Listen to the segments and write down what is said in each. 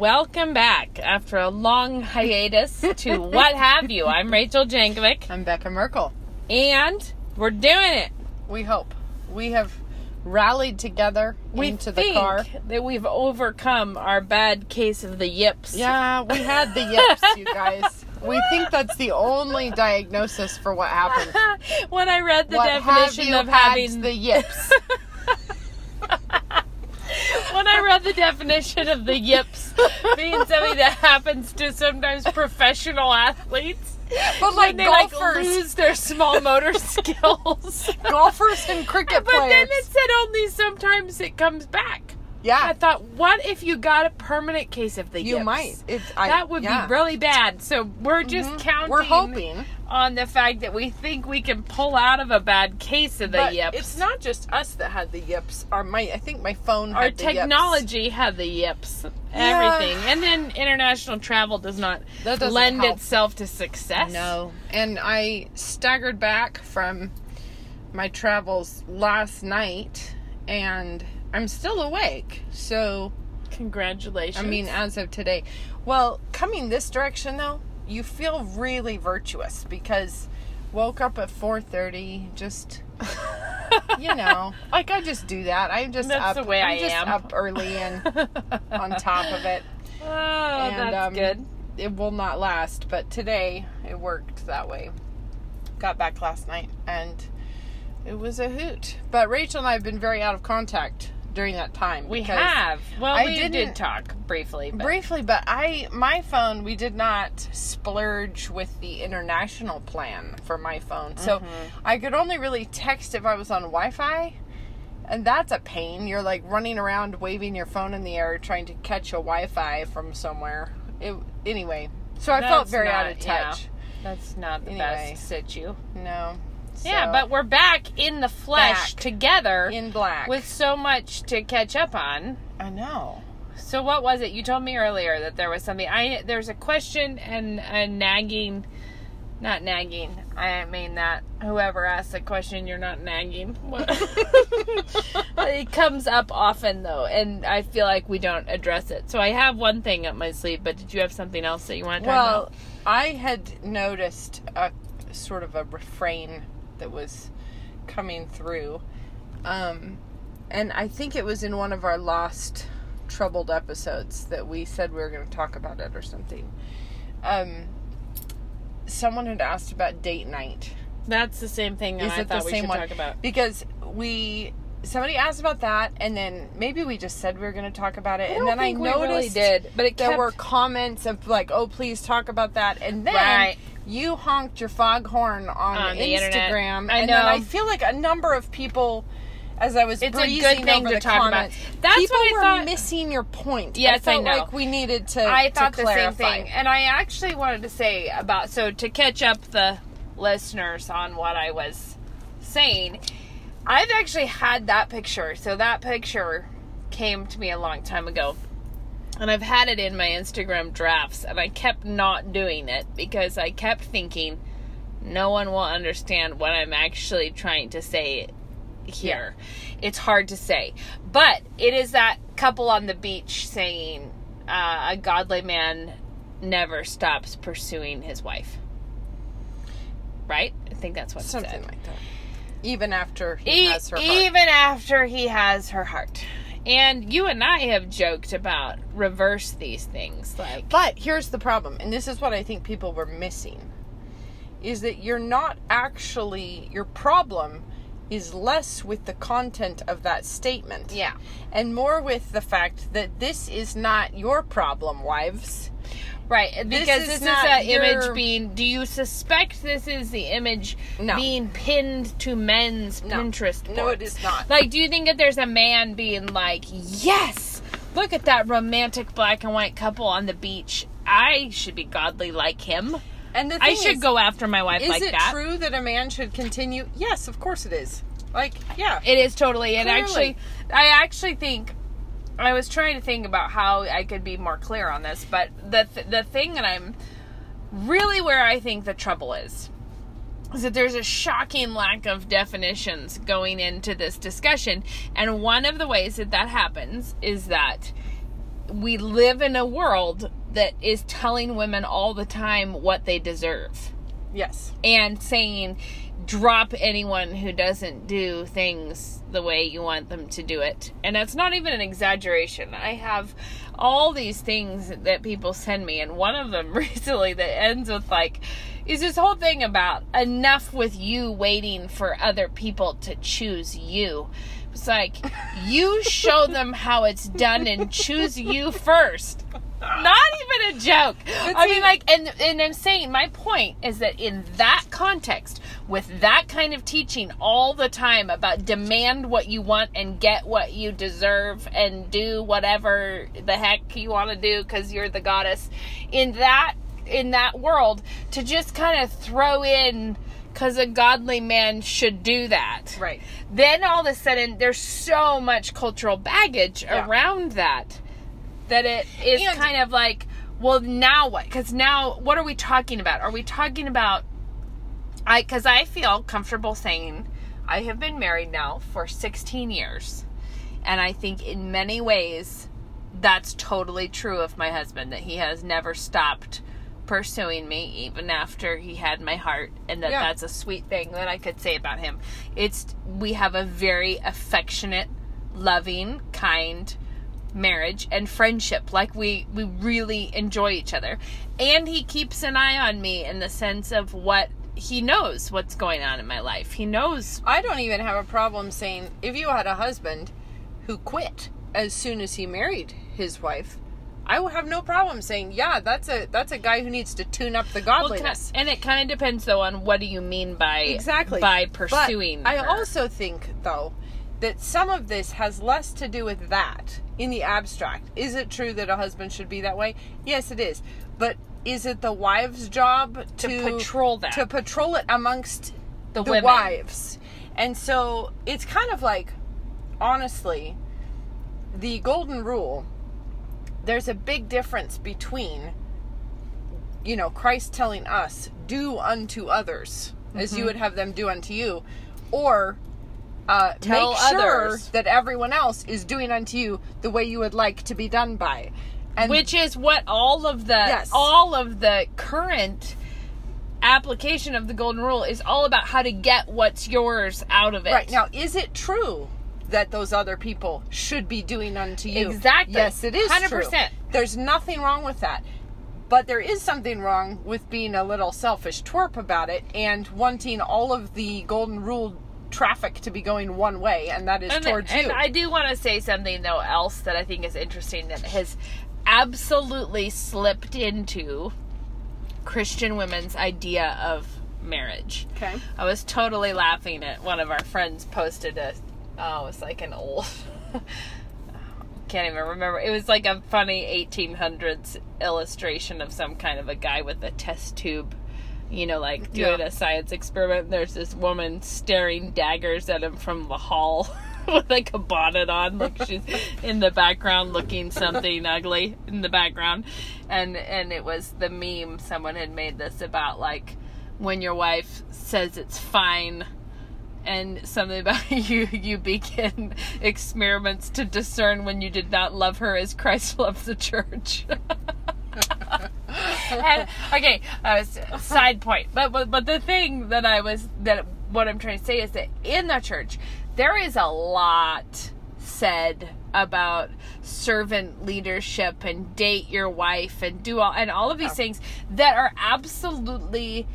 Welcome back after a long hiatus to What Have You. I'm Rachel Jankovic, I'm Becca Merkle. and we're doing it. We hope. We have rallied together We into the car. that we've overcome our bad case of the yips. Yeah, we had the yips, you guys. We think that's the only diagnosis for what happened. when I read the what definition of having the yips? when I read the definition of the yips being something that happens to sometimes professional athletes. But like they like lose their small motor skills. golfers and cricket But players. But then it said only sometimes it comes back. I thought, what if you got a permanent case of the you yips? might. It's I, That would yeah. be really bad. So we're just Mhm. counting. We're hoping. on the fact that we think we can pull out of a bad case of the But yips. it's not just us that had the yips. Our my I think my phone Our had the yips. technology had the yips, Yeah. everything, and then international travel does not lend help. itself to success. No. And I staggered back from my travels last night and I'm still awake. So, Congratulations. I mean, as of today. Well, coming this direction though, you feel really virtuous because woke up at 4:30 just you know, like I just do that. I'm just That's up the way I'm I just am. up early and on top of it. oh, and that's um, good. it will not last. But today it worked that way. Got back last night and it was a hoot. But Rachel and I have been very out of contact during that time. We have. Well, I we didn't- talk briefly. But briefly, but I my phone we did not splurge with the international plan for my phone, so Mm-hmm. I could only really text if I was on Wi-Fi. And that's a pain. You're like running around waving your phone in the air trying to catch a Wi-Fi from somewhere. It anyway. So I felt That's very out not- of yeah. touch. that's not the Anyway. best situ. No. Yeah, but we're back in the flesh Back. together in black. with so much to catch up on. I know. So what was it? You told me earlier that there was something. I there's a question and a nagging, not nagging. I mean that whoever asks a question, you're not nagging. It comes up often though, and I feel like we don't address it. So I have one thing up my sleeve, but did you have something else that you want to talk Well, about? I had noticed a sort of a refrain that was coming through. Um, and I think it was in one of our lost troubled episodes that we said we were going to talk about it or something. Um, someone had asked about date night. That's the same thing that Is I it the same one? talk about. Because we somebody asked about that and then maybe we just said we were going to talk about it and then I noticed really did, but it there kept- were comments of like, "Oh, please talk about that," and then Right. You honked your foghorn on, On. Instagram, and then. I feel like a number of people, as I was It's a breezing good thing over to the talk about. comments, That's people what I were thought- missing your point. Yes, I I know. like we needed to. I to thought the same thing, and I actually wanted to say about so to catch up the listeners on what I was saying. I've actually had that picture. So that picture came to me a long time ago. And I've had it in my Instagram drafts and I kept not doing it because I kept thinking no one will understand what I'm actually trying to say here. It's hard to say. But it is that couple on the beach saying uh, a godly man never stops pursuing his wife. Right? I think that's what it something said. like that. Even after he E- has her heart. even after he has her heart. And you and I have joked about reverse these things. Like, But here's the problem, and this is what I think people were missing is that you're not actually your problem is less with the content of that statement. Yeah. And more with the fact that this is not your problem, wives. Right. Because is this is, not that your- image being. Do you suspect this is the image No. being pinned to men's No. Pinterest boards? No, it is not. Like, do you think that there's a man being like, yes, look at that romantic black and white couple on the beach. I should be godly like him. And the I should is, go after my wife Is like it that. true that a man should continue? Yes, of course it is. Like, yeah. It is totally. And Clearly. actually, I actually think I was trying to think about how I could be more clear on this, but the th- the thing that I'm really where I think the trouble is is that there's a shocking lack of definitions going into this discussion. And one of the ways that that happens is that we live in a world that is telling women all the time what they deserve Yes. and saying drop anyone who doesn't do things the way you want them to do it. And that's not even an exaggeration. I have all these things that people send me and one of them recently that ends with like is this whole thing about enough with you waiting for other people to choose you. It's like you show them how it's done and choose you first. Not even a joke. I mean, like, and and I'm saying my point is that in that context, with that kind of teaching all the time about demand what you want and get what you deserve and do whatever the heck you want to do because you're the goddess, in that in that world, to just kind of throw in because a godly man should do that Right. then all of a sudden there's so much cultural baggage Yeah. around that that it is And- kind of like well now what because now what are we talking about are we talking about i because i feel comfortable saying i have been married now for 16 years and i think in many ways that's totally true of my husband that he has never stopped pursuing me even after he had my heart and that Yeah. that's a sweet thing that I could say about him. It's we have a very affectionate, loving, kind marriage and friendship. Like we we really enjoy each other. And he keeps an eye on me in the sense of what he knows what's going on in my life. He knows I don't even have a problem saying if you had a husband who quit as soon as he married his wife, I would have no problem saying, yeah, that's a that's a guy who needs to tune up the well, godliness. and it kind of depends though on what do you mean by exactly by But pursuing. I her. also think though that some of this has less to do with that in the abstract. Is it true that a husband should be that way? Yes, it is. But is it the wife's job to, To patrol that. To patrol it amongst The the, wives. And so it's kind of like honestly the golden rule there's a big difference between you know Christ telling us do unto others as Mm-hmm. you would have them do unto you or uh, Tell make sure others. that everyone else is doing unto you the way you would like to be done by and which is what all of the Yes. all of the current application of the golden rule is all about how to get what's yours out of it. right now is it true that those other people should be doing unto you Exactly. yes it is 100%. true there's nothing wrong with that but there is something wrong with being a little selfish twerp about it and wanting all of the golden rule traffic to be going one way and that is and, towards and you I do want to say something though else that I think is interesting that has absolutely slipped into Christian women's idea of marriage. okay I was totally laughing at one of our friends posted a oh, it was like an old can't even remember. It was like a funny 1800s illustration of some kind of a guy with a test tube, you know, like doing Yeah. a science experiment. There's this woman staring daggers at him from the hall with like a bonnet on, like she's in the background looking something ugly in the background. And and it was the meme someone had made this about like when your wife says it's fine and something about you you begin experiments to discern when you did not love her as Christ loves the church. and, okay, uh, side point. But, but but the thing that I was that what I'm trying to say is that in the church there is a lot said about servant leadership and date your wife and do all and all of these things that are absolutely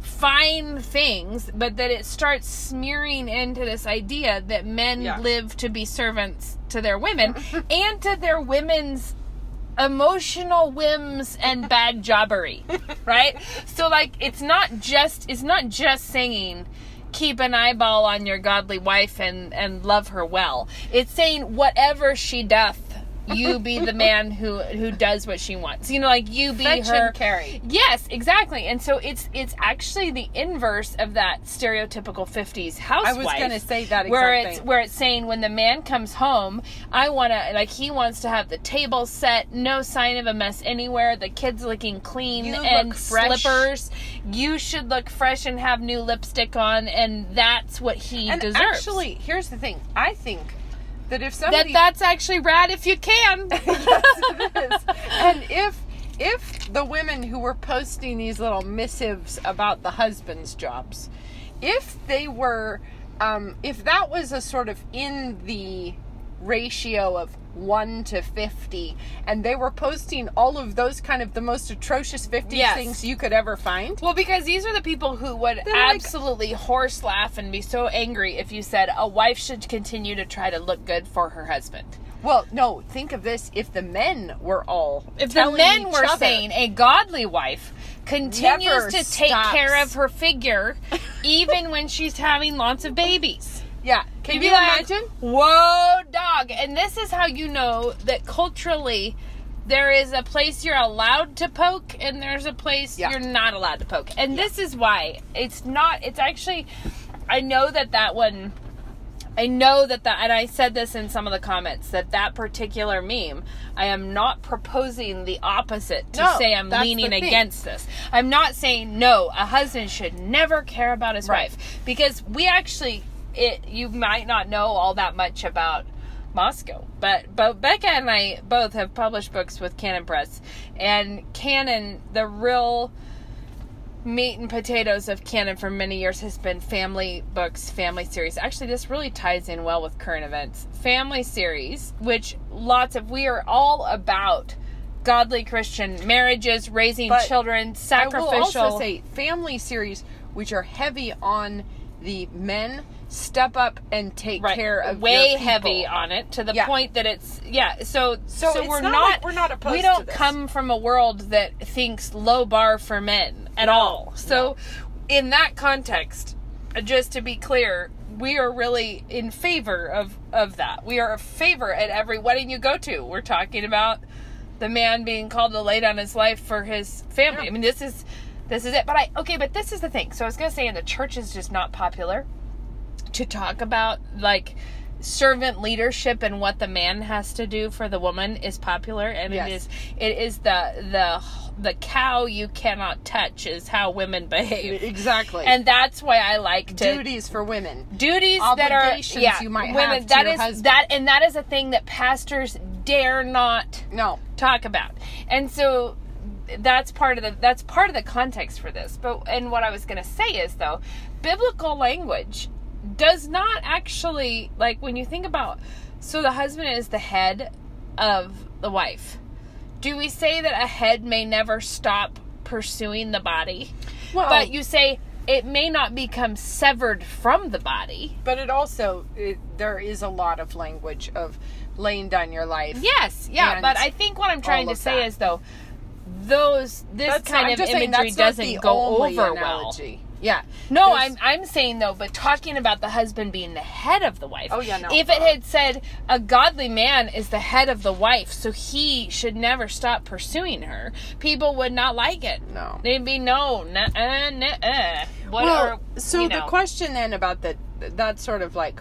fine things, but that it starts smearing into this idea that men Yeah. live to be servants to their women and to their women's emotional whims and bad jobbery, right? So like it's not just it's not just saying keep an eyeball on your godly wife and and love her well. It's saying whatever she doth you be the man who who does what she wants. You know, like you be Fetch her carry. Yes, exactly. And so it's it's actually the inverse of that stereotypical 50s housewife. I was gonna say that where exact it's thing. where it's saying when the man comes home, I want to like he wants to have the table set, no sign of a mess anywhere, the kids looking clean You and slippers. You should look fresh and have new lipstick on and that's what he And deserves. actually, here's the thing. I think that if that that's actually rad if you can. yes, it is. And if if the women who were posting these little missives about the husbands' jobs, if they were, um, if that was a sort of in the ratio of one to fifty, and they were posting all of those kind of the most atrocious fifty Yes. things you could ever find. Well, because these are the people who would They're like- absolutely horse laugh and be so angry if you said a wife should continue to try to look good for her husband. Well, no, think of this: if the men were all If the men were other- saying a godly wife continues to take care of her figure even when she's having lots of babies. Yeah, can You'd you like, imagine? Whoa, dog. And this is how you know that culturally there is a place you're allowed to poke and there's a place Yeah. you're not allowed to poke. And this is why it's not, it's actually, I know that that one. I know that that, and I said this in some of the comments that that particular meme, I am not proposing the opposite to No, say I'm leaning against this. I'm not saying no, a husband should never care about his Right. wife because we actually, it you might not know all that much about Moscow, but but Becca and I both have published books with Canon Press, and Canon, the real meat and potatoes of canon for many years has been family books, family series. Actually, this really ties in well with current events. Family series, which lots of we are all about godly Christian marriages, raising But children, sacrificial. I will also say family series, which are heavy on the men step up and take Right. care of way heavy on it to the Yeah. point that it's yeah so So so, we're not not, like we're not opposed we don't come from a world that thinks low bar for men at No, all. So in that context just to be clear we are really in favor of of that. We are a favor at every wedding you go to. We're talking about the man being called to lay down his life for his family. Yeah. i mean this is this is it. But i okay but this is the thing. So i was gonna say in the church is just not popular to talk about like servant leadership and what the man has to do for the woman is popular and Yes. it is it is the the the cow you cannot touch is how women behave Exactly. and that's why i like to duties for women. duties that are yeah you might women have to that is husband. that and that is a thing that pastors dare not No. talk about. And so that's part of the that's part of the context for this. But and what I was going to say is though, biblical language does not actually like when you think about so the husband is the head of the wife. Do we say that a head may never stop pursuing the body? Well, But you say it may not become severed from the body. but it also it, there is a lot of language of laying down your life. Yes, yeah, but I think what I'm trying to say that. is though those this That's kind I'm of imagery doesn't go over analogy. Yeah. No, There's- I'm I'm saying though, but talking about the husband being the head of the wife. Oh, yeah, no. If it had said a godly man is the head of the wife, so he should never stop pursuing her, people would not like it. No. They'd be no, nah, uh, nah, What well, are so you the question then about that that sort of like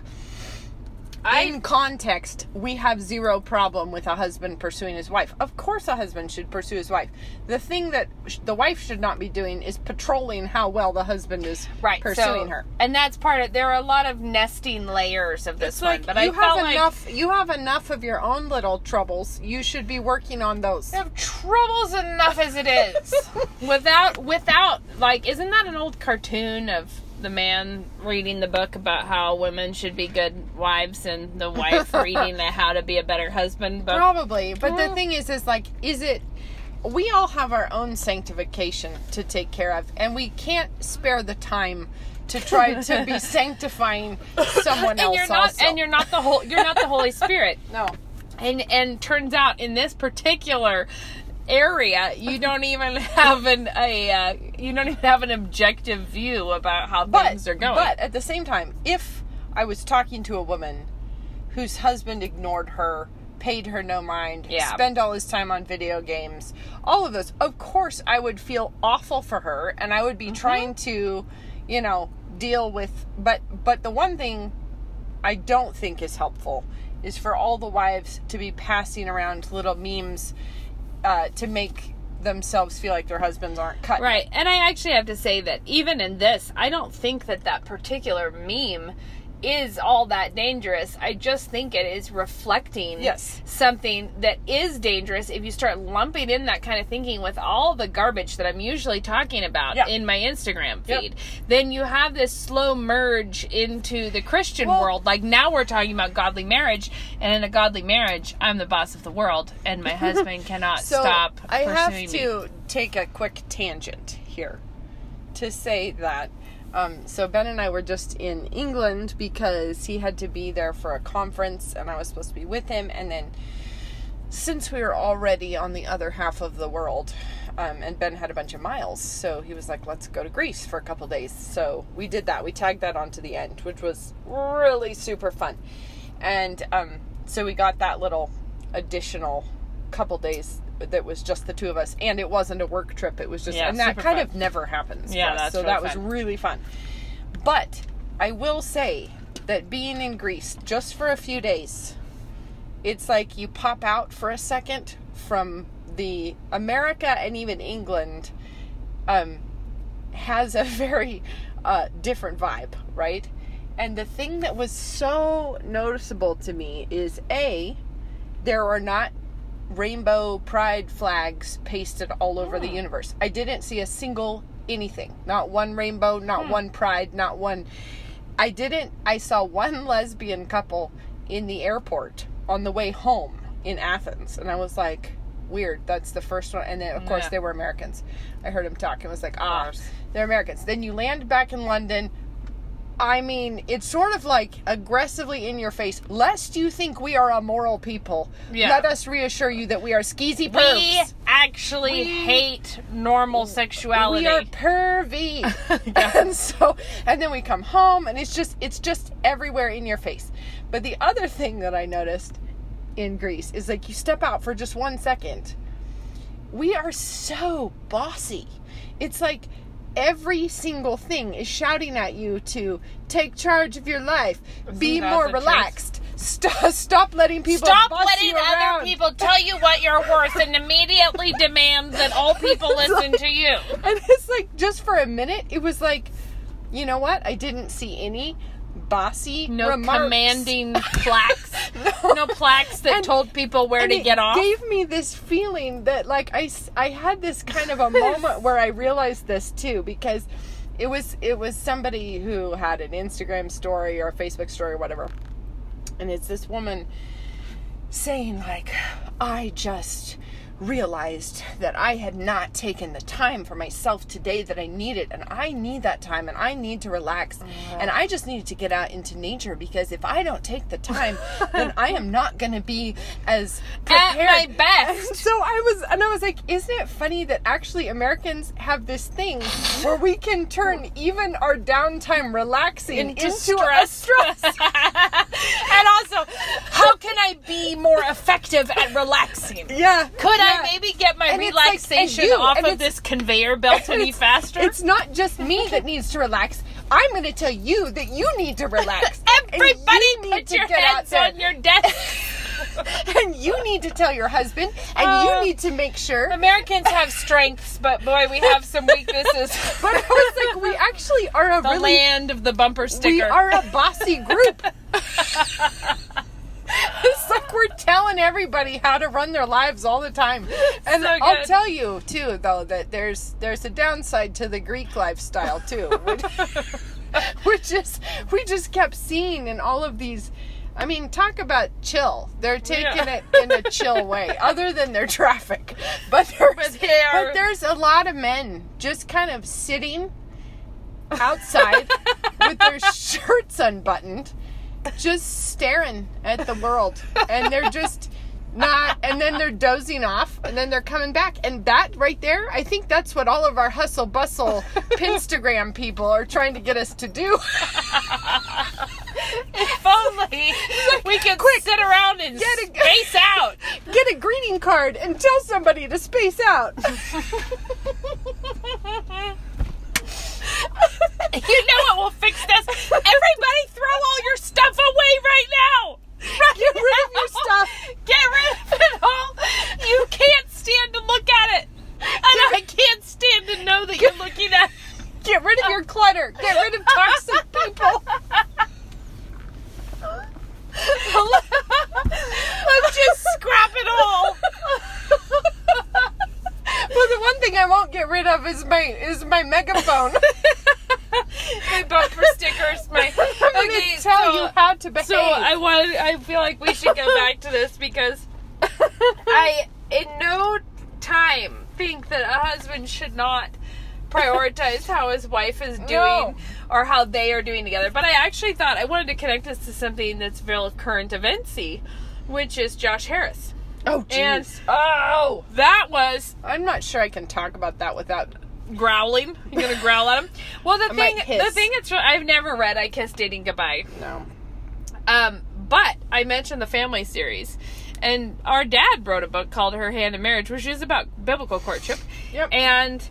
I in context, we have zero problem with a husband pursuing his wife. Of course, a husband should pursue his wife. The thing that sh- the wife should not be doing is patrolling how well the husband is right pursuing so, her. and that's part of. There are a lot of nesting layers of this It's one, like but you I have felt like enough. You have enough of your own little troubles. You should be working on those. I have troubles enough as it is. without without like isn't that an old cartoon of the man reading the book about how women should be good wives and the wife reading the how to be a better husband book? Probably, but the mm. thing is, is like, is it? We all have our own sanctification to take care of, and we can't spare the time to try to be sanctifying someone and else. you're not also. and you're not the whole you're not the Holy Spirit. no. And and turns out in this particular area you don't even have an a uh, you don't even have an objective view about how But things are going. but at the same time, if I was talking to a woman whose husband ignored her paid her no mind, Yeah. spend all his time on video games, all of those. Of course, I would feel awful for her, and I would Mm-hmm. be trying to, you know, deal with. But but the one thing I don't think is helpful is for all the wives to be passing around little memes uh, to make themselves feel like their husbands aren't cut. Right. And I actually have to say that even in this, I don't think that that particular meme is all that dangerous. I just think it is reflecting Yes. something that is dangerous if you start lumping in that kind of thinking with all the garbage that I'm usually talking about Yeah. in my Instagram Yep. feed. Then you have this slow merge into the Christian Well- world. Like now we're talking about godly marriage, and in a godly marriage, I'm the boss of the world, and my husband cannot So stop. I have pursuing me. to take a quick tangent here to say that. Um, so Ben and I were just in England because he had to be there for a conference, and I was supposed to be with him. And then, since we were already on the other half of the world, um, and Ben had a bunch of miles, so he was like, "Let's go to Greece for a couple days." So we did that. We tagged that onto the end, which was really super fun. And um, so we got that little additional couple days that was just the two of us, and it wasn't a work trip. It was just, Yeah, and that kind fun. of never happens. Yeah, that's so really that was fun. really fun. But I will say that being in Greece just for a few days, it's like you pop out for a second from the America and even England um, has a very uh, different vibe, right? And the thing that was so noticeable to me is A, there are not rainbow pride flags pasted all over the universe. I didn't see a single anything. Not one rainbow, not one pride, not one. I didn't. I saw one lesbian couple in the airport on the way home in Athens, and I was like, weird. That's the first one. And then, of course, Yeah. they were Americans. I heard him talk and was like, ah, they're Americans. Then you land back in London. I mean, it's sort of like aggressively in your face. Lest you think we are immoral people, Yeah. let us reassure you that we are skeezy pervs. We actually We- hate normal sexuality. We are pervy. and so and then we come home and it's just it's just everywhere in your face. But the other thing that I noticed in Greece is like you step out for just one second. We are so bossy. It's like every single thing is shouting at you to take charge of your life, be more relaxed, stop, stop letting people Stop letting other people tell you what you're worth and immediately demand that all people listen to you. And it's like just for a minute, it was like, you know what? I didn't see any bossy No remarks. commanding plaques. no. plaques that And- told people where to get off. It gave me this feeling that like i i had this kind of a moment where I realized this too because it was it was somebody who had an Instagram story or a Facebook story or whatever. And it's this woman saying like I just realized that I had not taken the time for myself today that I needed and I need that time and I need to relax and I just needed to get out into nature because if I don't take the time then I am not going to be as At my best. And so I was and I was like isn't it funny that actually Americans have this thing where we can turn even our downtime relaxing Into into, a stress. stress and also, how can I be more effective at relaxing? yeah Could yeah. I maybe get my it's like- relaxation you, off of this conveyor belt any faster? It's not just me that needs to relax. I'm going to tell you that you need to relax. Everybody you need put to your get out there. on your desk. and you need to tell your husband, and Uh, you need to make sure. Americans have strengths, but boy, we have some weaknesses. But I was like, we actually are a the really, land of the bumper sticker. we are a bossy group. It's like we're telling everybody how to run their lives all the time. And So I'll tell you too, though, that there's there's a downside to the Greek lifestyle too, which, which is we just kept seeing in all of these. I mean, talk about chill. They're taking Yeah. it in a chill way, other than their traffic. But there's, But are- but there's a lot of men just kind of sitting outside with their shirts unbuttoned, just staring at the world. And they're just not, and then they're dozing off, and then they're coming back. And that right there, I think that's what all of our hustle bustle Pinstagram people are trying to get us to do. if only we could sit around and Get a- space out. Get a greeting card and tell somebody to space out. You know what will fix this? Everybody throw all your stuff away right now. Get rid of your stuff. Get rid of it all. You can't stand to look at it. And I can't stand to know that you're looking at Get rid of your clutter. Get rid of toxic people. Let's just scrap it all. Well, the one thing I won't get rid of is my is my megaphone. My bumper stickers, my Okay, tell so- you how to behave. So I want. I feel like we should go back to this because I, in no time, think that a husband should not prioritize how his wife is doing No. or how they are doing together. But I actually thought I wanted to connect this to something that's real current eventsy, which is Josh Harris. oh And jeez. oh, that was I'm not sure I can talk about that without. Growling. You're gonna growl at him. Well, the I thing, the thing it's I've never read. I Kissed Dating Goodbye. No. Um, but I mentioned the family series, and our dad wrote a book called Her Hand in Marriage, which is about biblical courtship, Yep. and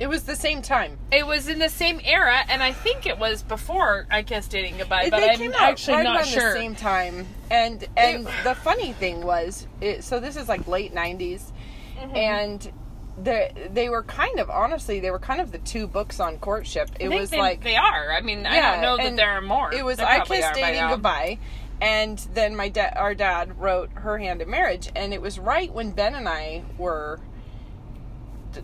it was the same time. it was in the same era, and I think it was before I Kissed Dating Goodbye, It- but I'm actually right not sure. the same time. And and the funny thing was, it, so this is like late '90s, Mm-hmm. and the they were kind of honestly they were kind of the two books on courtship. It I was they, like they are. I mean, I Yeah, don't know that there are more. It was There I kissed dating goodbye, and then my dad, our dad, wrote her hand in marriage, and it was right when Ben and I were,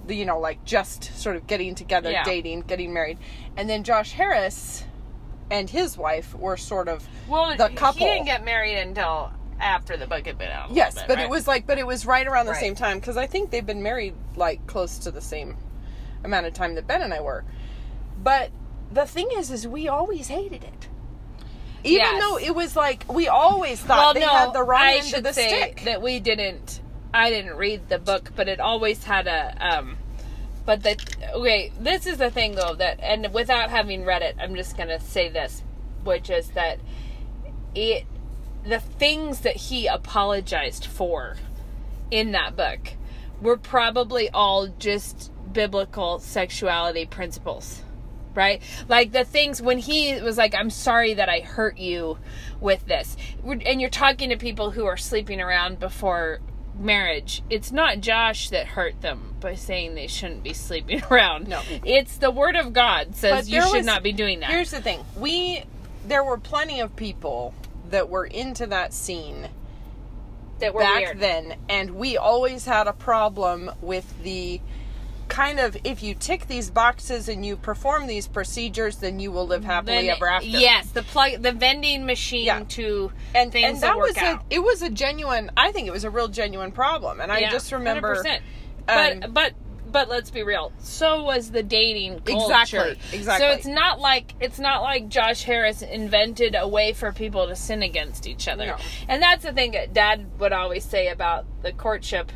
you know, like just sort of getting together, Yeah. dating, getting married, and then Josh Harris and his wife were sort of Well, the couple. he didn't get married until after the book had been out. yes, bit, but right? it was like, but it was right around the Right. same time because I think they've been married like close to the same amount of time that Ben and I were, but the thing is, is we always hated it. Even Yes. though it was like we always thought well, they no, had the wrong I end should of the stick. that we didn't. I didn't read the book, but it always had a. um But the okay, this is the thing though that, and without having read it, I'm just gonna say this, which is that it, the things that he apologized for in that book were probably all just biblical sexuality principles right? Like the things when he was like, I'm sorry that I hurt you with this. And you're talking to people who are sleeping around before marriage. It's not Josh that hurt them by saying they shouldn't be sleeping around. No. It's the word of God says you should was- not be doing that. Here's the thing: we there were plenty of people that were into that scene that were back weird. then, and we always had a problem with the kind of if you tick these boxes and you perform these procedures, then you will live happily Then- ever after. Yes, the plug, the vending machine Yeah. to and things and that, that was out. a it was a genuine. I think it was a real genuine problem, and I just remember. 100%. But um, but but let's be real. So was the dating culture. Exactly, exactly. So it's not like it's not like Josh Harris invented a way for people to sin against each other. No. And that's the thing that Dad would always say about the courtship.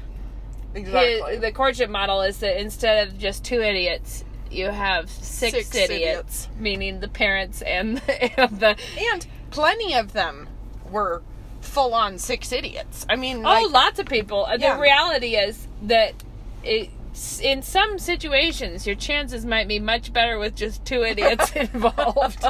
exactly. His, the courtship model is that instead of just two idiots, you have six, Six idiots, idiots. meaning the parents and the, and the and plenty of them were full on six idiots. I mean, Oh, like, lots of people. Yeah. The reality is that it, in some situations, your chances might be much better with just two idiots involved.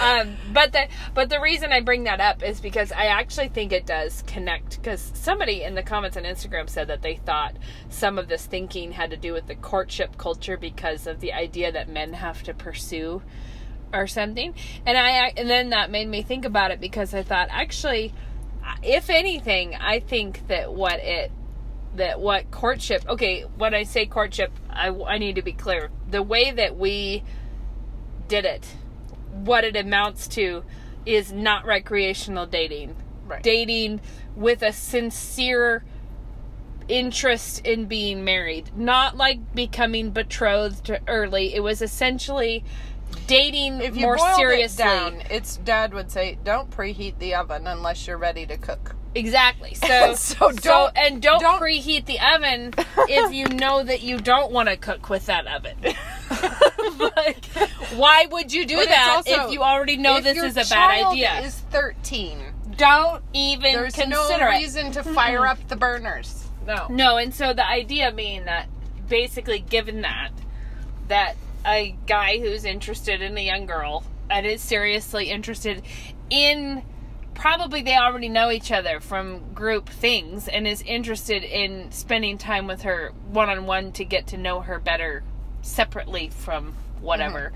um, but the but the reason I bring that up is because I actually think it does connect. Because somebody in the comments on Instagram said that they thought some of this thinking had to do with the courtship culture because of the idea that men have to pursue or something. And I and then that made me think about it because I thought actually if anything, I think that what it that what courtship okay when i say courtship I, I need to be clear. The way that we did it what it amounts to is not recreational dating. Right. dating with a sincere interest in being married. Not like becoming betrothed early. It was essentially dating if you more seriously it down, its dad would say, "Don't preheat the oven unless you're ready to cook." Exactly. So, So don't- and don't, don't- preheat the oven if you know that you don't want to cook with that oven. like, why would you do But that also- if you already know this is a bad idea? Is thirteen. Don't even There's consider no it. reason to fire up the burners. No. No, and so the idea being that basically given that that a guy who's interested in a young girl and is seriously interested in probably they already know each other from group things and is interested in spending time with her one on one to get to know her better separately from whatever.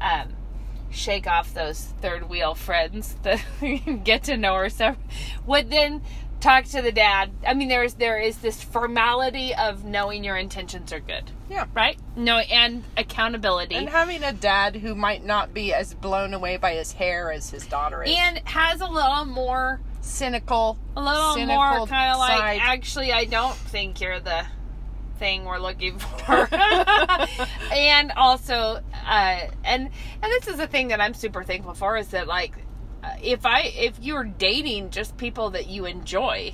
Um, shake off those third wheel friends that get to know her so would then talk to the dad i mean there's there is this formality of knowing your intentions are good Yeah. right no and accountability And having a dad who might not be as blown away by his hair as his daughter is. and has a little more cynical. a little cynical more kind of like actually i don't think you're the thing we're looking for and also uh and and this is the thing that i'm super thankful for is that like if i if you're dating just people that you enjoy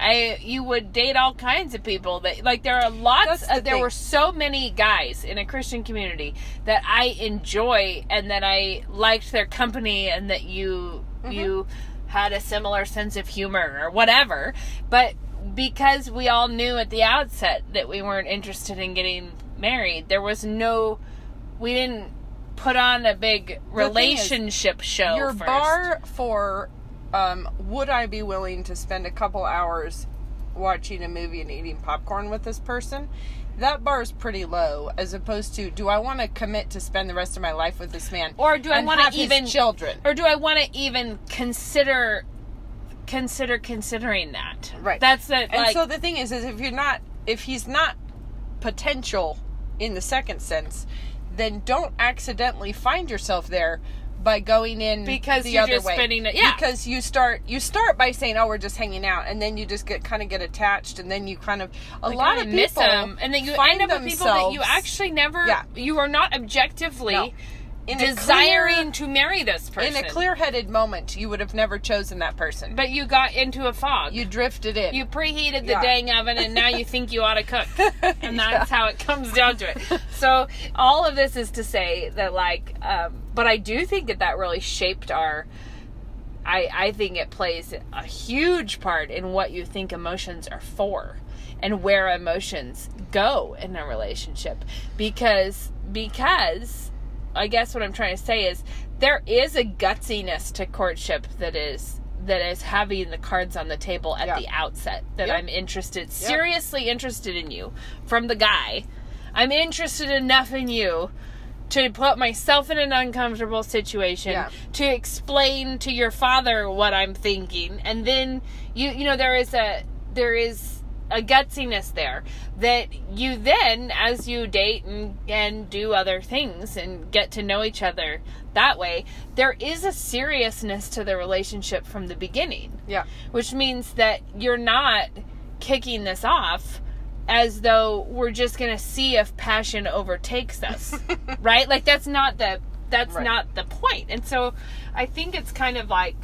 I you would date all kinds of people that like there are lots the uh, there thing. were so many guys in a Christian community that I enjoy and that I liked their company and that you Mm-hmm. you had a similar sense of humor or whatever but because we all knew at the outset that we weren't interested in getting married there was no we didn't put on a big thing is, relationship show Your first. bar for um, would I be willing to spend a couple hours watching a movie and eating popcorn with this person? That bar is pretty low, as opposed to do I want to commit to spend the rest of my life with this man, Or do I have his even- children? or do I want to even consider consider considering that? Right. That's the And like so the thing is, is if you're not, if he's not potential in the second sense, then don't accidentally find yourself there by going in Because the you're other just way. spending it- yeah. Because you start you start by saying, "Oh, we're just hanging out," and then you just get kind of get attached, and then you kind of a like, lot I of miss people them, and then you find end up with people that you actually never Yeah. you are not objectively No. In desiring clear- to marry this person. in a clear-headed moment, you would have never chosen that person. but you got into a fog. you drifted in. You preheated the Yeah. dang oven and now you think you ought to cook. And that's how it comes down to it. So, all of this is to say that, like, um, but I do think that that really shaped our. I, I think it plays a huge part in what you think emotions are for and where emotions go in a relationship because because I guess what I'm trying to say is there is a gutsiness to courtship that is that is having the cards on the table at Yeah. the outset that Yeah. I'm interested seriously interested in you from the guy. I'm interested enough in you to put myself in an uncomfortable situation Yeah. to explain to your father what I'm thinking and then you you know there is a there is a gutsiness there that you then as you date and and do other things and get to know each other that way there is a seriousness to the relationship from the beginning yeah. which means that you're not kicking this off as though we're just going to see if passion overtakes us right like that's not the that's Right. not the point and so i think it's kind of like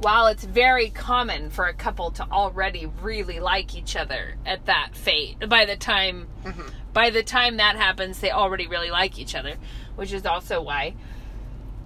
while it's very common for a couple to already really like each other at that fate by the time mm-hmm. by the time that happens they already really like each other which is also why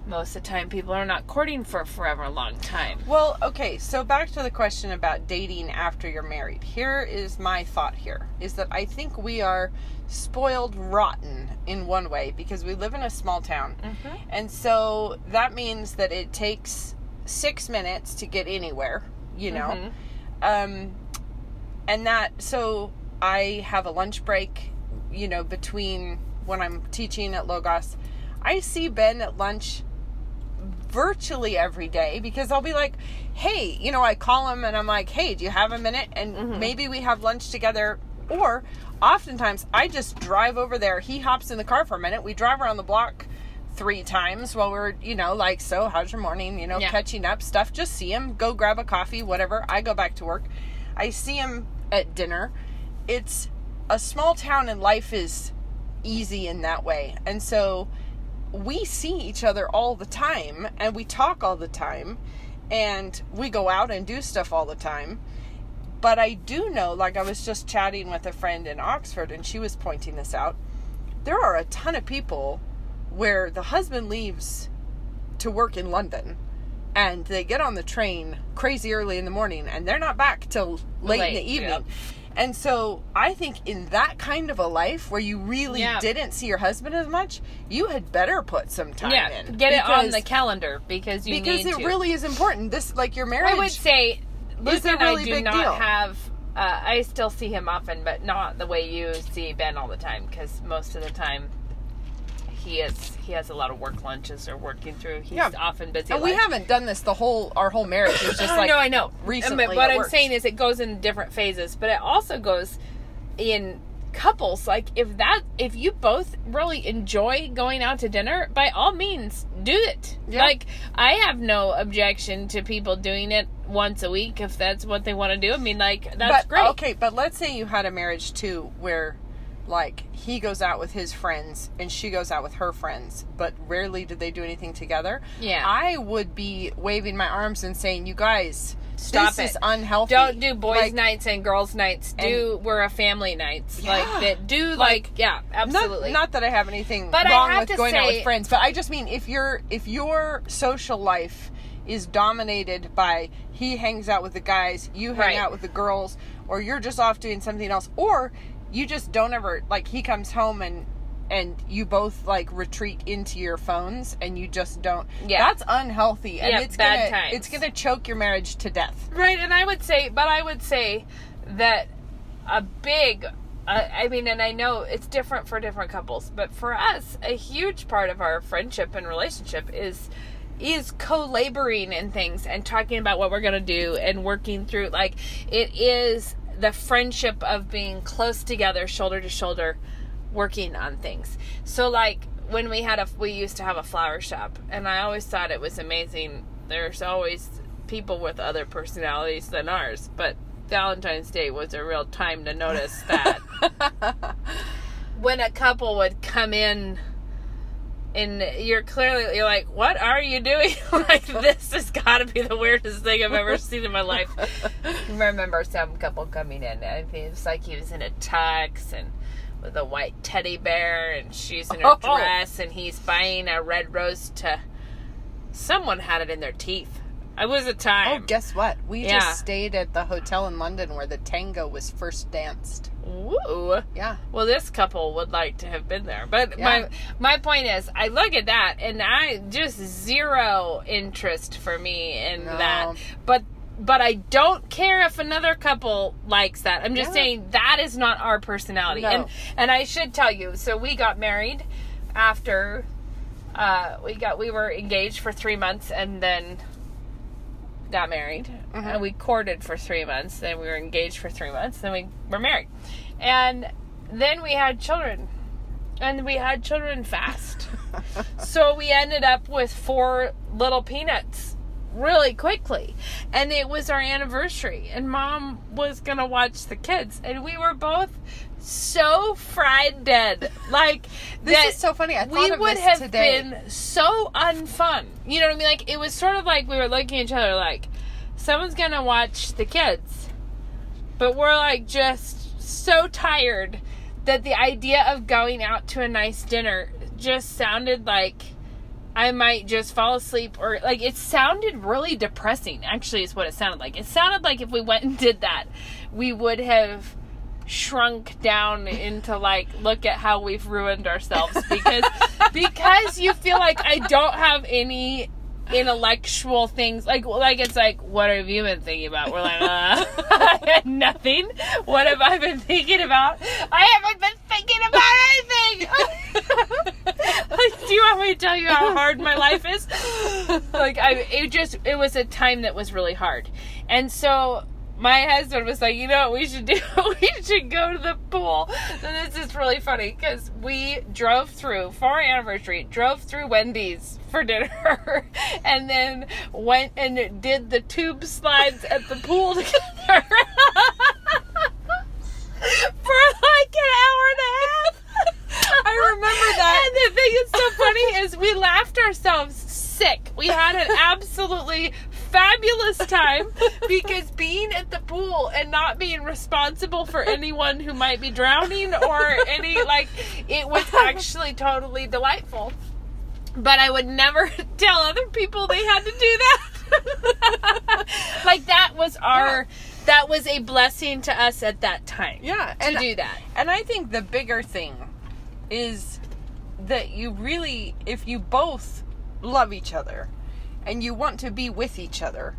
most of the time people are not courting for forever a long time Well, okay, so back to the question about dating after you're married. Here is my thought here is that I think we are spoiled rotten in one way because we live in a small town. Mm-hmm. And so that means that it takes 6 minutes to get anywhere, you know. Um and that so I have a lunch break, you know, between when I'm teaching at Logos. I see Ben at lunch virtually every day because I'll be like, hey, you know, I call him and I'm like, hey, do you have a minute? And maybe we have lunch together. Or oftentimes I just drive over there. He hops in the car for a minute. We drive around the block three times while we're, you know, like, so how's your morning? You know, Yeah. catching up stuff. Just see him, go grab a coffee, whatever. I go back to work. I see him at dinner. It's a small town and life is easy in that way. And so we see each other all the time and we talk all the time and we go out and do stuff all the time. But I do know, like I was just chatting with a friend in Oxford and she was pointing this out. there are a ton of people where the husband leaves to work in London and they get on the train crazy early in the morning and they're not back till late, in the evening. yep. And so I think in that kind of a life where you really Yeah. didn't see your husband as much, you had better put some time yeah, in. get it on the calendar because you because it to. really is important. This like your marriage I would say Luke a and really I do big not deal. have. Uh, I still see him often, but not the way you see Ben all the time. Because most of the time, he is he has a lot of work lunches or working through. He's Yeah. often busy. and we haven't done this the whole our whole marriage. It's just like no, I know. recently but what I'm works. saying is, it goes in different phases, but it also goes in couples. Like if that, if you both really enjoy going out to dinner, by all means, do it. Yeah. Like I have no objection to people doing it once a week if that's what they want to do. I mean, like that's but, great. Okay, but let's say you had a marriage too where like he goes out with his friends and she goes out with her friends, but rarely do they do anything together. Yeah. I would be waving my arms and saying, "You guys, Stop this it. is unhealthy. Don't do boys' Like, nights and girls' nights. Do we're a family nights like that. Do like, yeah, absolutely. Not, not that I have anything But I wrong have with to going out with friends, but I just mean if your if your social life is dominated by he hangs out with the guys, you hang Right. out with the girls, or you're just off doing something else, or you just don't ever like he comes home and and you both like retreat into your phones and you just don't Yeah. that's unhealthy and Yeah, it's bad gonna times. it's gonna choke your marriage to death Right, and I would say, but I would say that a big, uh, I mean, and I know it's different for different couples, but for us, a huge part of our friendship and relationship is is co-laboring in things and talking about what we're going to do and working through like it is the friendship of being close together shoulder to shoulder working on things. So like when we had a we used to have a flower shop and i always thought it was amazing. There's always people with other personalities than ours but valentine's day was a real time to notice that. When a couple would come in and you're clearly you're like what are you doing? Like this has got to be the weirdest thing i've ever seen in my life. I remember some couple coming in and it was like he was in a tux and with a white teddy bear and she's in her Oh. dress and he's buying a red rose to someone had it in their teeth it was a time. oh guess what we Yeah. just stayed at the hotel in london where the tango was first danced Woo. yeah Well, this couple would like to have been there, but Yeah. my my point is, I look at that and I just zero interest for me in No. that. But but I don't care if another couple likes that. I'm just Yeah. saying that is not our personality. No. And and I should tell you, so we got married after uh, we got we were engaged for three months and then got married Mm-hmm. and we courted for three months then we were engaged for three months then we were married. And then we had children and we had children fast. So we ended up with four little peanuts really quickly. And it was our anniversary and mom was gonna watch the kids and we were both so fried dead like This is so funny. I we of would this have today. been so unfun you know what i mean like it was sort of like we were looking at each other like someone's gonna watch the kids but we're like just so tired that the idea of going out to a nice dinner just sounded like I might just fall asleep or like it sounded really depressing actually is what it sounded like. It sounded like if we went and did that, we would have shrunk down into like look at how we've ruined ourselves because because you feel like I don't have any intellectual things. Like like it's like what have you been thinking about? We're like uh, nothing. What have i been thinking about? I haven't been thinking about anything. Like do you want me to tell you how hard my life is? Like i it just it was a time that was really hard. And so my husband was like, you know what we should do? we should go to the pool. And this is really funny because we drove through for our anniversary, drove through Wendy's for dinner, and then went and did the tube slides at the pool together for like an hour and a half. I remember that. And the thing that's so funny is we laughed ourselves sick. We had an absolutely fabulous time because being at the pool and not being responsible for anyone who might be drowning or any like it was actually totally delightful. But I would never tell other people they had to do that. like that was our that was a blessing to us at that time. Yeah, To do that. And I think the bigger thing is that you really, if you both love each other and you want to be with each other,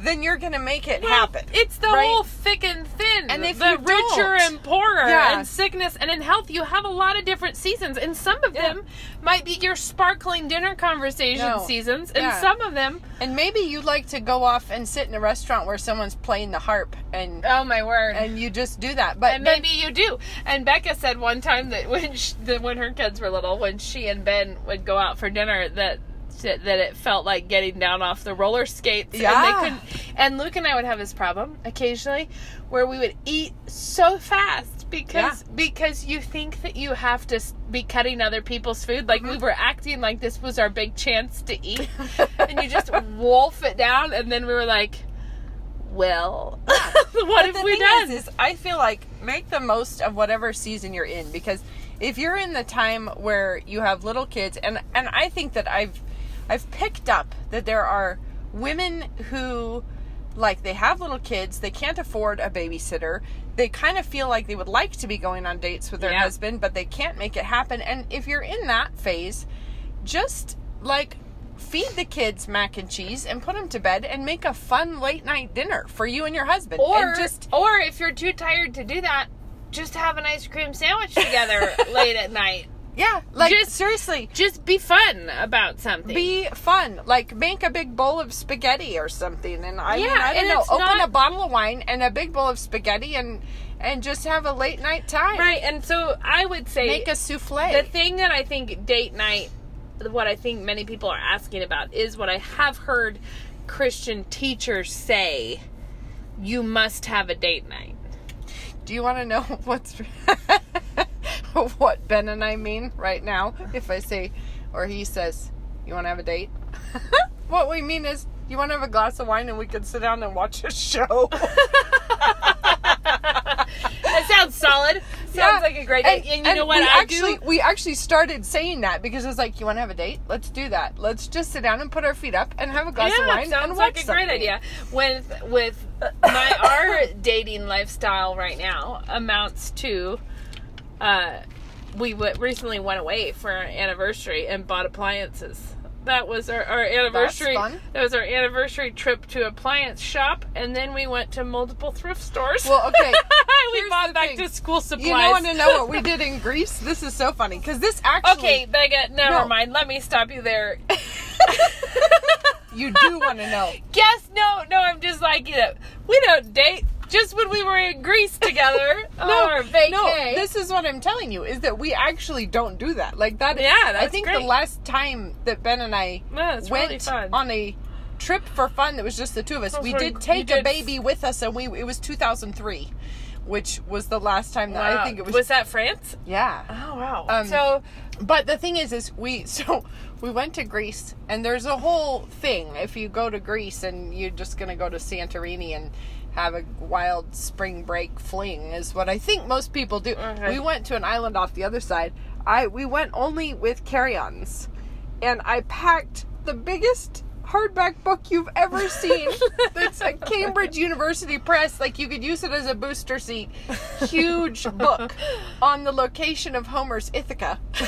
then you're going to make it happen. It's the right? whole thick and thin. And if the richer don't- and poorer Yeah. and sickness and in health, you have a lot of different seasons. And some of Yeah. them might be your sparkling dinner conversation No. seasons. And Yeah. some of them, And maybe you'd like to go off and sit in a restaurant where someone's playing the harp and oh my word. and you just do that. But and then- maybe you do. And Becca said one time that when she, that when her kids were little, when she and Ben would go out for dinner, that that it felt like getting down off the roller skates. Yeah. And they couldn't. And Luke and I would have this problem occasionally, where we would eat so fast because because you think that you have to be cutting other people's food. Like Mm-hmm. we were acting like this was our big chance to eat, and you just wolf it down, and then we were like. Well, what But have we done? Is, is I feel like make the most of whatever season you're in because if you're in the time where you have little kids and and I think that I've I've picked up that there are women who like they have little kids, they can't afford a babysitter. They kind of feel like they would like to be going on dates with their Yeah. husband, but they can't make it happen. And if you're in that phase, just like feed the kids mac and cheese and put them to bed and make a fun late night dinner for you and your husband. Or and just or if you're too tired to do that, just have an ice cream sandwich together late at night. Yeah, like Just- seriously, Just be fun about something. be fun. Like make a big bowl of spaghetti or something. And I mean, I don't know, open not- a bottle of wine and a big bowl of spaghetti and and just have a late night time. right, and so I would say Make a souffle. the thing that I think date night what I think many people are asking about is what I have heard Christian teachers say you must have a date night. Do you want to know what's what Ben and I mean right now? If I say, or he says, "You want to have a date?" what we mean is, you want to have a glass of wine and we can sit down and watch a show. That sounds solid. Sounds Yeah. like a great date. And, you know what we I actually, do? We actually started saying that because it was like, you want to have a date? Let's do that. Let's just sit down and put our feet up and have a glass yeah, of wine sounds and watch like a great idea. With with my our dating lifestyle right now amounts to, uh, we w- recently went away for our anniversary and bought appliances. That was our, our anniversary. That was our anniversary trip to appliance shop, and then we went to multiple thrift stores. Well, okay. we bought back thing. to school supplies. You want to know what we did in Greece? This is so funny because this actually. Okay, Becca, never No. mind. Let me stop you there. You do want to know. Guess no, no. I'm just like you know, we don't date. Just when we were in Greece together, vacay. No, this is what I'm telling you is that we actually don't do that. Like that. Yeah, that's I think great. the last time that Ben and I No, it's went really on a trip for fun, that was just the two of us. We did take a baby with us, and we it was 2003, which was the last time that I think it was. was. that France? yeah. Oh wow. Um, so But the thing is, is we so we went to Greece, and there's a whole thing. If you go to Greece and you're just gonna go to Santorini and have a wild spring break fling, is what I think most people do. Okay. We went to an island off the other side. I we went only with carry-ons, and I packed the biggest hardback book you've ever seen. it's a Cambridge University Press. Like you could use it as a booster seat. Huge book on the location of Homer's Ithaca. and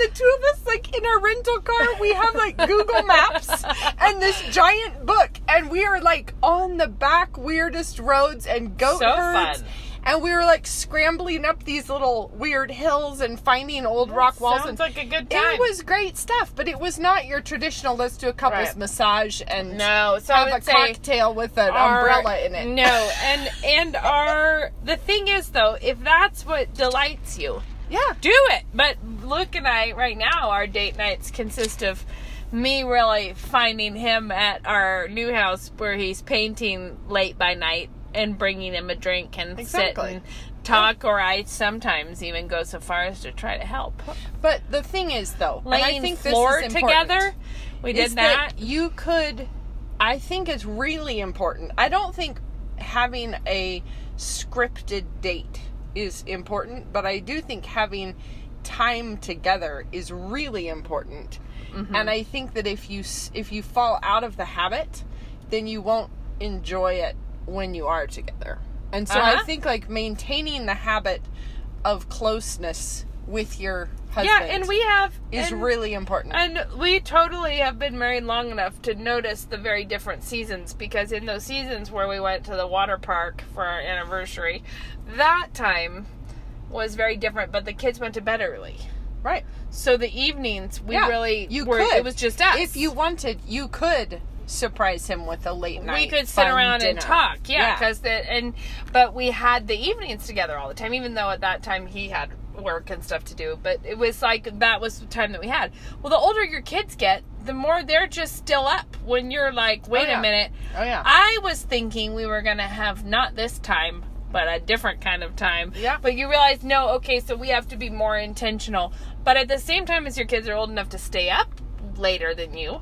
the two of us, like in our rental car, we have like Google Maps and this giant book, and we are like on the back weirdest roads and goat So herds. fun. And we were like scrambling up these little weird hills and finding old rock walls. sounds and like a good time. it was great stuff, but it was not your traditional. Let's do a couples Right. massage and no. So I have a cocktail with an our- umbrella in it. No, and and our the thing is though, if that's what delights you, Yeah. do it. But Luke and I, right now, our date nights consist of me really finding him at our new house where he's painting late by night and bringing him a drink and Exactly. sit and talk, or I sometimes even go so far as to try to help. But the thing is, though, and I Laying think this floor together, we did is that. you could I think it's really important. I don't think having a scripted date is important, but I do think having time together is really important. Mm-hmm. And I think that if you if you fall out of the habit, then you won't enjoy it when you are together. And so I Uh-huh. think like maintaining the habit of closeness with your husband Yeah, and we have is and- really important. And we totally have been married long enough to notice the very different seasons because in those seasons where we went to the water park for our anniversary, that time was very different, but the kids went to bed early. right. So the evenings we Yeah, really you were could. it was just us. If you wanted, you could surprise him with a late night. we could sit around and talk, yeah, because the and but we had the evenings together all the time, even though at that time he had work and stuff to do. But it was like that was the time that we had. Well, the older your kids get, the more they're just still up. When you're like, oh, wait yeah. a minute, Oh yeah. I was thinking we were gonna have not this time, but a different kind of time. Yeah. But you realize, no, okay, so we have to be more intentional. But at the same time as your kids are old enough to stay up later than you,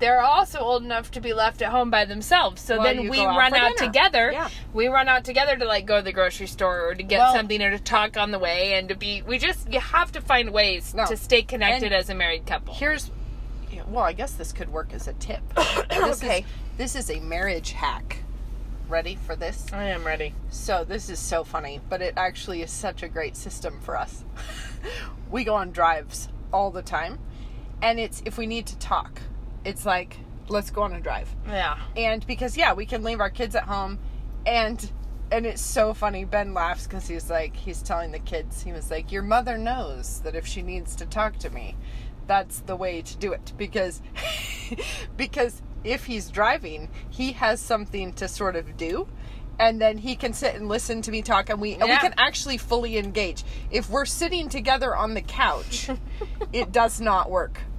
they're also old enough to be left at home by themselves. So Well, then we out run out together. Yeah. We run out together to like go to the grocery store or to get Well- something or to talk on the way and to be we just you have to find ways No. to stay connected And as a married couple. Here's, well, I guess this could work as a tip. This Okay. Is, this is a marriage hack. Ready for this? I am ready. So this is so funny, but it actually is such a great system for us. we go on drives all the time, and it's if we need to talk, it's like let's go on a drive. Yeah. and because yeah we can leave our kids at home and and it's so funny ben laughs because he's like he's telling the kids he was like your mother knows that if she needs to talk to me that's the way to do it because because if he's driving he has something to sort of do and then he can sit and listen to me talk and we and we can actually fully engage if we're sitting together on the couch it does not work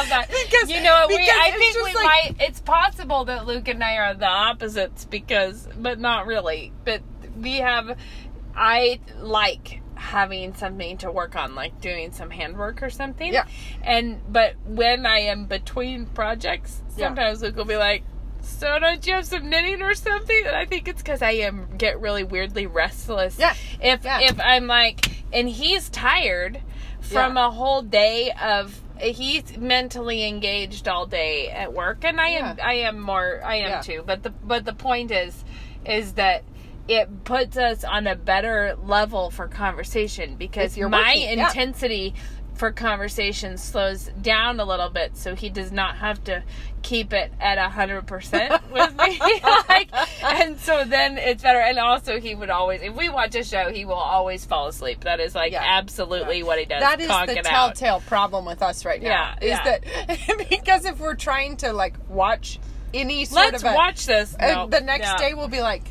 love that. Because- you know, what, we I think we like- might. It's possible that Luke and I are the opposites because, but not really. But we have. I like having something to work on, like doing some handwork or something. Yeah. And but when I am between projects, Yeah. sometimes Luke will be like. So don't you have some knitting or something? And I think it's because I am get really weirdly restless. Yeah. If Yeah. if I'm like, and he's tired from Yeah. a whole day of he's mentally engaged all day at work and I am Yeah. I am more I am Yeah. too but the but the point is is that it puts us on a better level for conversation because my working, yeah. For conversation slows down a little bit so he does not have to keep it at a hundred percent with me like and so then it's better and also he would always if we watch a show he will always fall asleep that is like Yeah. absolutely what he does That is the it out. telltale problem with us right now. Yeah, is yeah. that because if we're trying to like watch any sort Let's of a, watch this. uh, No, the next yeah. day we'll be like,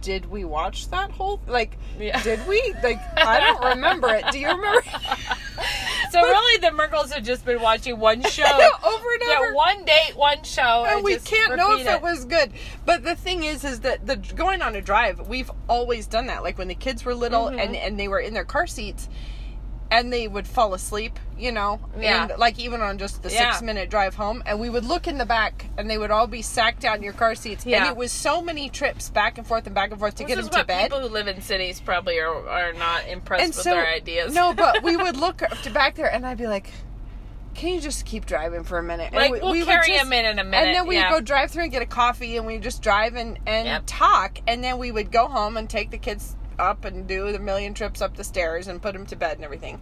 did we watch that whole like? Yeah. Did we like? I don't remember it. Do you remember? So really, the Merkles have just been watching one show over and Yeah, over. one date, one show, and we can't know if repeat it. was good. But the thing is, is that the going on a drive, we've always done that. Like when the kids were little Mm-hmm. and and they were in their car seats, and they would fall asleep, you know, Yeah. and like even on just the Yeah. six minute drive home, and we would look in the back, and they would all be sacked out in your car seats, and Yeah. it was so many trips back and forth and back and forth to get them to bed. people who live in cities probably are, are not impressed and with so our ideas. no, but we would look to back there, and I'd be like. Can you just keep driving for a minute? And Like, we- we'll we carry just- him in in a minute, and then we'd yeah. go drive through and get a coffee, and we'd just drive and and Yep. talk, and then we would go home and take the kids up and do the million trips up the stairs and put them to bed and everything.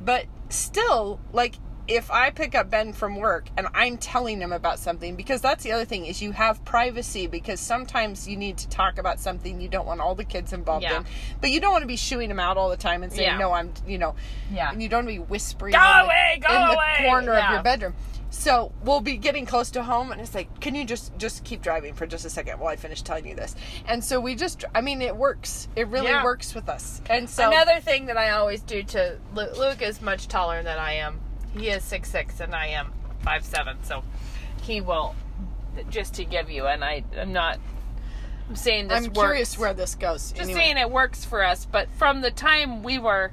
But still, like if I pick up Ben from work and I'm telling him about something, because that's the other thing is you have privacy because sometimes you need to talk about something you don't want all the kids involved Yeah. in, but you don't want to be shooing him out all the time and saying Yeah. no, I'm you know, Yeah. and you don't want to be whispering Go in the- away, go in the away. corner of your bedroom. So we'll be getting close to home, and it's like, can you just just keep driving for just a second while I finish telling you this? And so we just, I mean, it works. It really Yeah. works with us. And so Another thing that I always do to Luke, Luke is much taller than I am. He is six six and I am five seven, so he will. Just to give you, and I, I'm not. I'm saying this I'm works. curious where this goes. Just anyway. saying it works for us, but from the time we were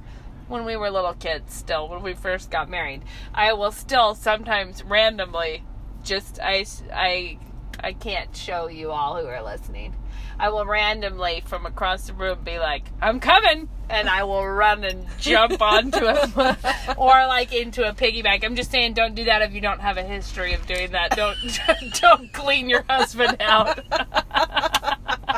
when we were little kids still when we first got married i will still sometimes randomly just i i i can't show you all who are listening. I will randomly from across the room be like i'm coming and i will run and jump onto him or like into a piggyback. I'm just saying don't do that if you don't have a history of doing that. Don't don't clean your husband out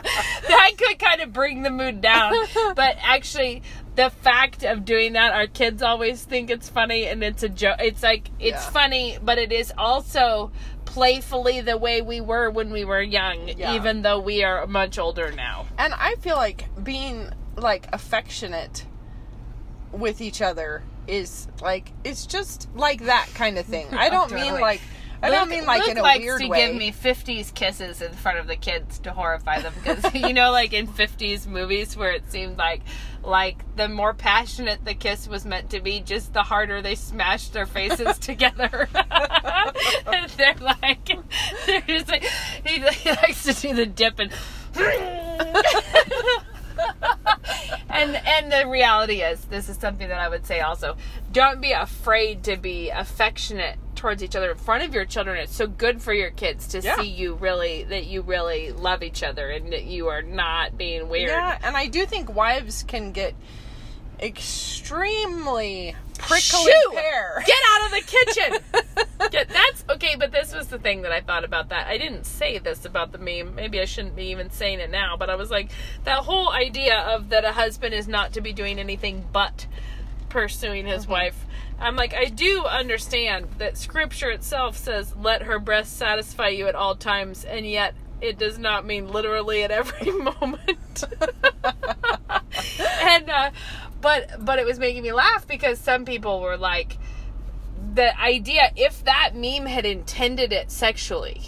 that could kind of bring the mood down. But actually, the fact of doing that, our kids always think it's funny, and it's a joke. It's like it's Yeah. funny, but it is also playfully the way we were when we were young, Yeah. even though we are much older now. And I feel like being like affectionate with each other is like it's just like that kind of thing. I don't mean like I don't Luke- mean like Luke in a likes weird to way. give me 50s kisses in front of the kids to horrify them because you know like in 50s movies where it seemed like like the more passionate the kiss was meant to be just the harder they smashed their faces together and they're like they're just like he, he likes to do the dip and and and the reality is this is something that I would say also don't be afraid to be affectionate towards each other in front of your children it's so good for your kids to Yeah. see you really that you really love each other and that you are not being weird Yeah, and I do think wives can get extremely prickly Shoo! pear. Get out of the kitchen. Get, that's okay, but this was the thing that I thought about that. I didn't say this about the meme. Maybe I shouldn't be even saying it now, but I was like, that whole idea of that a husband is not to be doing anything but pursuing his wife. I'm like, I do understand that scripture itself says, let her breast satisfy you at all times, and yet it does not mean literally at every moment. and, uh, but, but it was making me laugh because some people were like, the idea, if that meme had intended it sexually,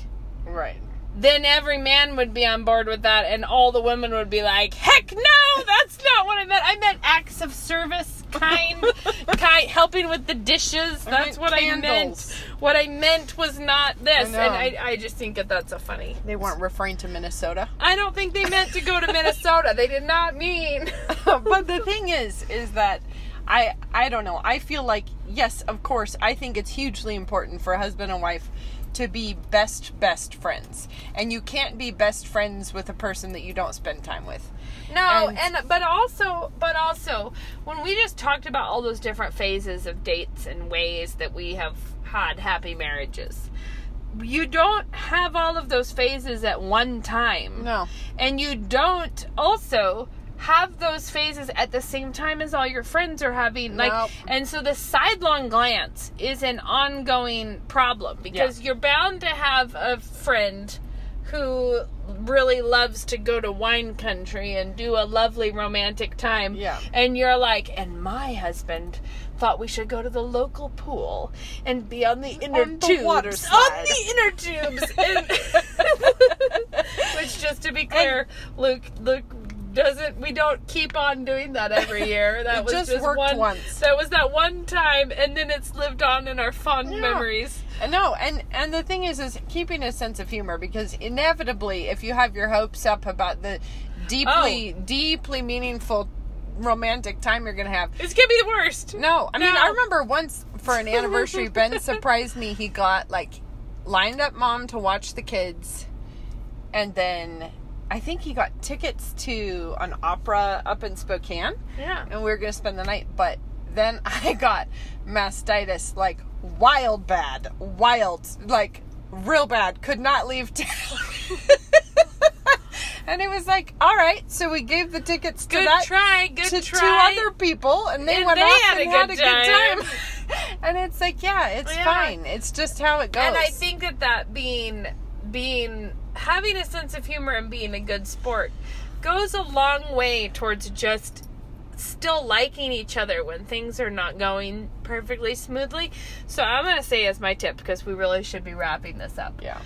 right. then every man would be on board with that, and all the women would be like, "Heck no, that's not what I meant. I meant acts of service, kind, kind, helping with the dishes. I That's meant what I meant. What I meant was not this." I and I, I just think that that's a funny. They weren't referring to Minnesota. I don't think they meant to go to Minnesota. They did not mean. but the thing is is that I I don't know. I feel like yes, of course, I think it's hugely important for a husband and wife to be best best friends. And you can't be best friends with a person that you don't spend time with. No, And- and, but also, but also, when we just talked about all those different phases of dates and ways that we have had happy marriages, you don't have all of those phases at one time. No. And you don't also have those phases at the same time as all your friends are having like Nope. and so the sidelong glance is an ongoing problem because you're bound to have a friend who really loves to go to wine country and do a lovely romantic time. Yeah. and you're like and my husband thought we should go to the local pool and be on the inner On the tubes. water on the inner tubes. And which just to be clear luke luke doesn't we don't keep on doing that every year that It was just just, worked one once. that was that one time and then it's lived on in our fond Yeah. memories Uh, No, and and the thing is, is keeping a sense of humor because inevitably, if you have your hopes up about the deeply, Oh. deeply meaningful romantic time you're gonna have, it's gonna be the worst No, I mean, I remember once for an anniversary, Ben surprised me. He got like lined up mom to watch the kids, and then I think he got tickets to an opera up in Spokane, yeah and we were gonna spend the night. But then I got mastitis, like wild bad, wild, like real bad. Could not leave town. And it was like, all right, so we gave the tickets to good that try good to try two other people, and they And went they off had and a had good a good time. time. and it's like, yeah, it's Yeah. fine. It's just how it goes. And I think that that being being having a sense of humor and being a good sport goes a long way towards just still liking each other when things are not going perfectly smoothly. So I'm going to say as my tip because we really should be wrapping this up. yeah,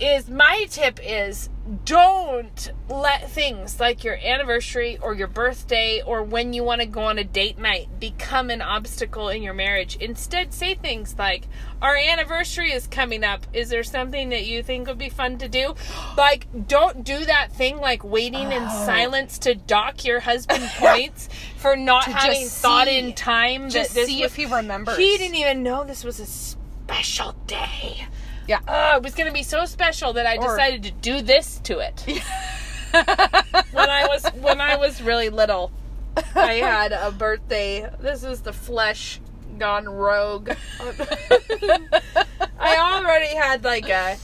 is my tip is don't let things like your anniversary or your birthday or when you want to go on a date night become an obstacle in your marriage. Instead, say things like, Our anniversary is coming up. Is there something that you think would be fun to do? Like, don't do that thing like waiting in Oh. silence to dock your husband points for not To having thought see- in time Just that this see was, if he remembers. he didn't even know this was a special day. Yeah. Oh, it was going to be so special that I Or- decided to do this to it. when I was when I was really little, I had a birthday. This is the flesh gone rogue. I already had like a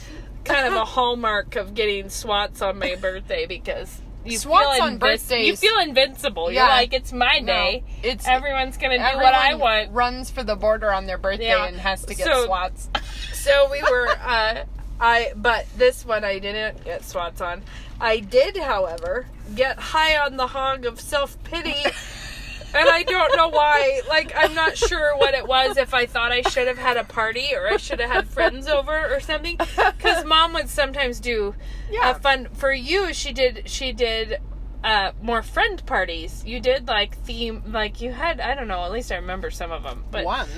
kind of a hallmark of getting swats on my birthday because you Swats feel on invis- birthdays- You feel invincible. Yeah. You're like it's my No, day. it's Everyone's gonna do what I want. Runs for the border on their birthday Yeah. and has to get So- swats. So we were, uh, I, but this one I didn't get swats on. I did, however, get high on the hog of self pity. and I don't know why. Like, I'm not sure what it was. If I thought I should have had a party or I should have had friends over or something. Because mom would sometimes do Yeah. a fun. For you, she did. She did uh more friend parties. You did like theme. Like you had. I don't know. At least I remember some of them. But One.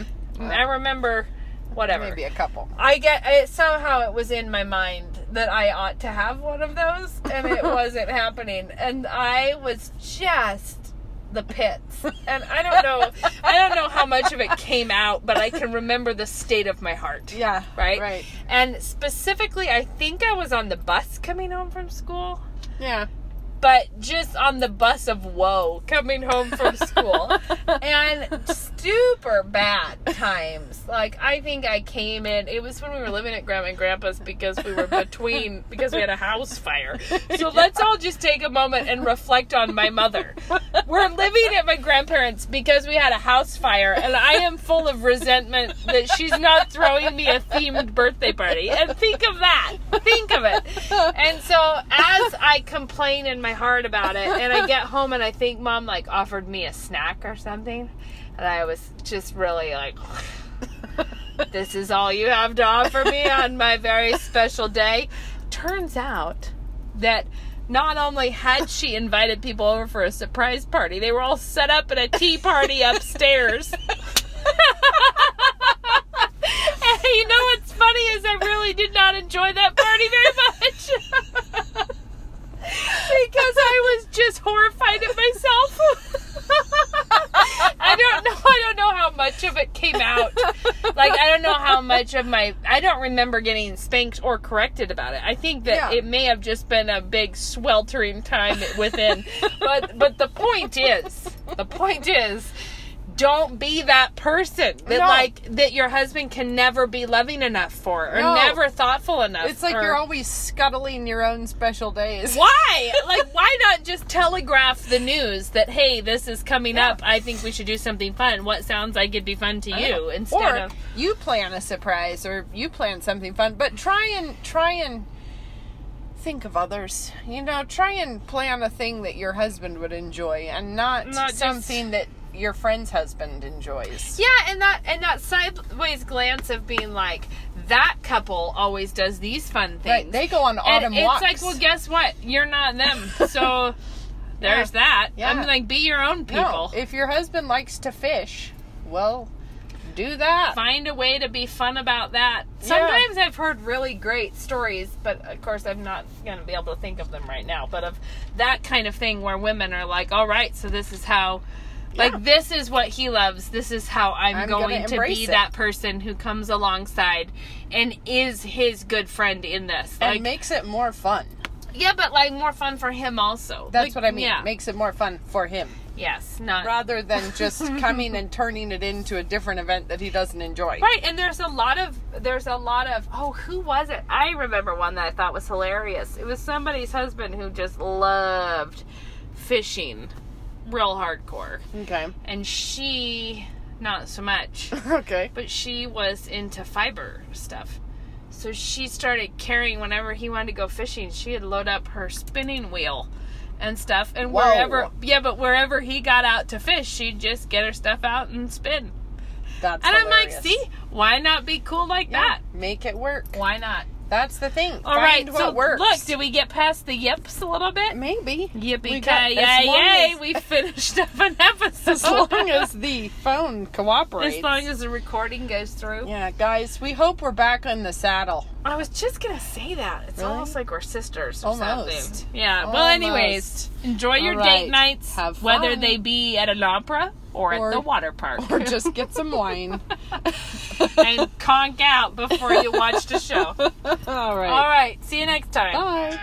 I remember. Whatever. Maybe a couple. I get it somehow it was in my mind that I ought to have one of those and it wasn't happening and I was just the pits. And I don't know I don't know how much of it came out, but I can remember the state of my heart. Yeah. Right? Right. And specifically I think I was on the bus coming home from school. Yeah. But just on the bus of woe coming home from school. and super bad times. Like I think I came in it was when we were living at Grandma and Grandpa's because we were between because we had a house fire. So let's all just take a moment and reflect on my mother. We're living at my grandparents because we had a house fire and I am full of resentment that she's not throwing me a themed birthday party. And think of that. Think of it. And so as I complain in my heart about it and I get home and I think mom like offered me a snack or something and I was just really like this is all you have to offer me on my very special day. Turns out that not only had she invited people over for a surprise party, they were all set up at a tea party upstairs. and you know what's funny is I really did not enjoy that party very much. because I was just horrified at myself. I don't know. I don't know how much of it came out. Like I don't know how much of my. I don't remember getting spanked or corrected about it. I think that Yeah. it may have just been a big sweltering time within. but but the point is, the point is. Don't be that person that No. like that your husband can never be loving enough for or No. never thoughtful enough. It's like or- you're always scuttling your own special days. why? Like, why not just telegraph the news that hey, this is coming Yeah. up? I think we should do something fun. What sounds like it'd be fun to you instead or of you plan a surprise or you plan something fun, but try and try and think of others. You know, try and plan a thing that your husband would enjoy and not, Not just- something that your friend's husband enjoys. yeah, and that and that sideways glance of being like that couple always does these fun things. Right, they go on and autumn it's walks. like, well, guess what? You're not them, so there's that. Yeah. I'm like, be your own people. no, if your husband likes to fish, well, do that. find a way to be fun about that. Sometimes I've heard really great stories, but of course I'm not going to be able to think of them right now. But of that kind of thing where women are like, "All right, so this is how." Like Yeah. this is what he loves. This is how I'm, I'm going gonna be it. that person who comes alongside and is his good friend in this. and makes it more fun. yeah, but like more fun for him also. That's Like, what I mean. Yeah. Makes it more fun for him yes, not rather than just coming and turning it into a different event that he doesn't enjoy. Right, and there's a lot of there's a lot of oh, who was it? I remember one that I thought was hilarious. It was somebody's husband who just loved fishing, real hardcore, Okay. and she not so much, Okay. but she was into fiber stuff. So she started carrying whenever he wanted to go fishing. She'd load up her spinning wheel and stuff, and Whoa. wherever yeah, but wherever he got out to fish, she'd just get her stuff out and spin. That's And I'm like, see, why not be cool like Yeah, that? make it work. Why not? That's the thing. All Find right, what so works. look, did we get past the yips a little bit? Maybe. Yippee ki yay We finished up an episode. As long as the phone cooperates. as long as the recording goes through. Yeah, guys, we hope we're back on the saddle. I was just gonna say that. It's really? almost like we're sisters or almost. something. Yeah. Almost. Well, anyways, enjoy your right. date nights, Have fun. whether they be at an opera or, or, at the water park, or just get some wine and conk out before you watch the show. All right. All right. See you next time. Bye.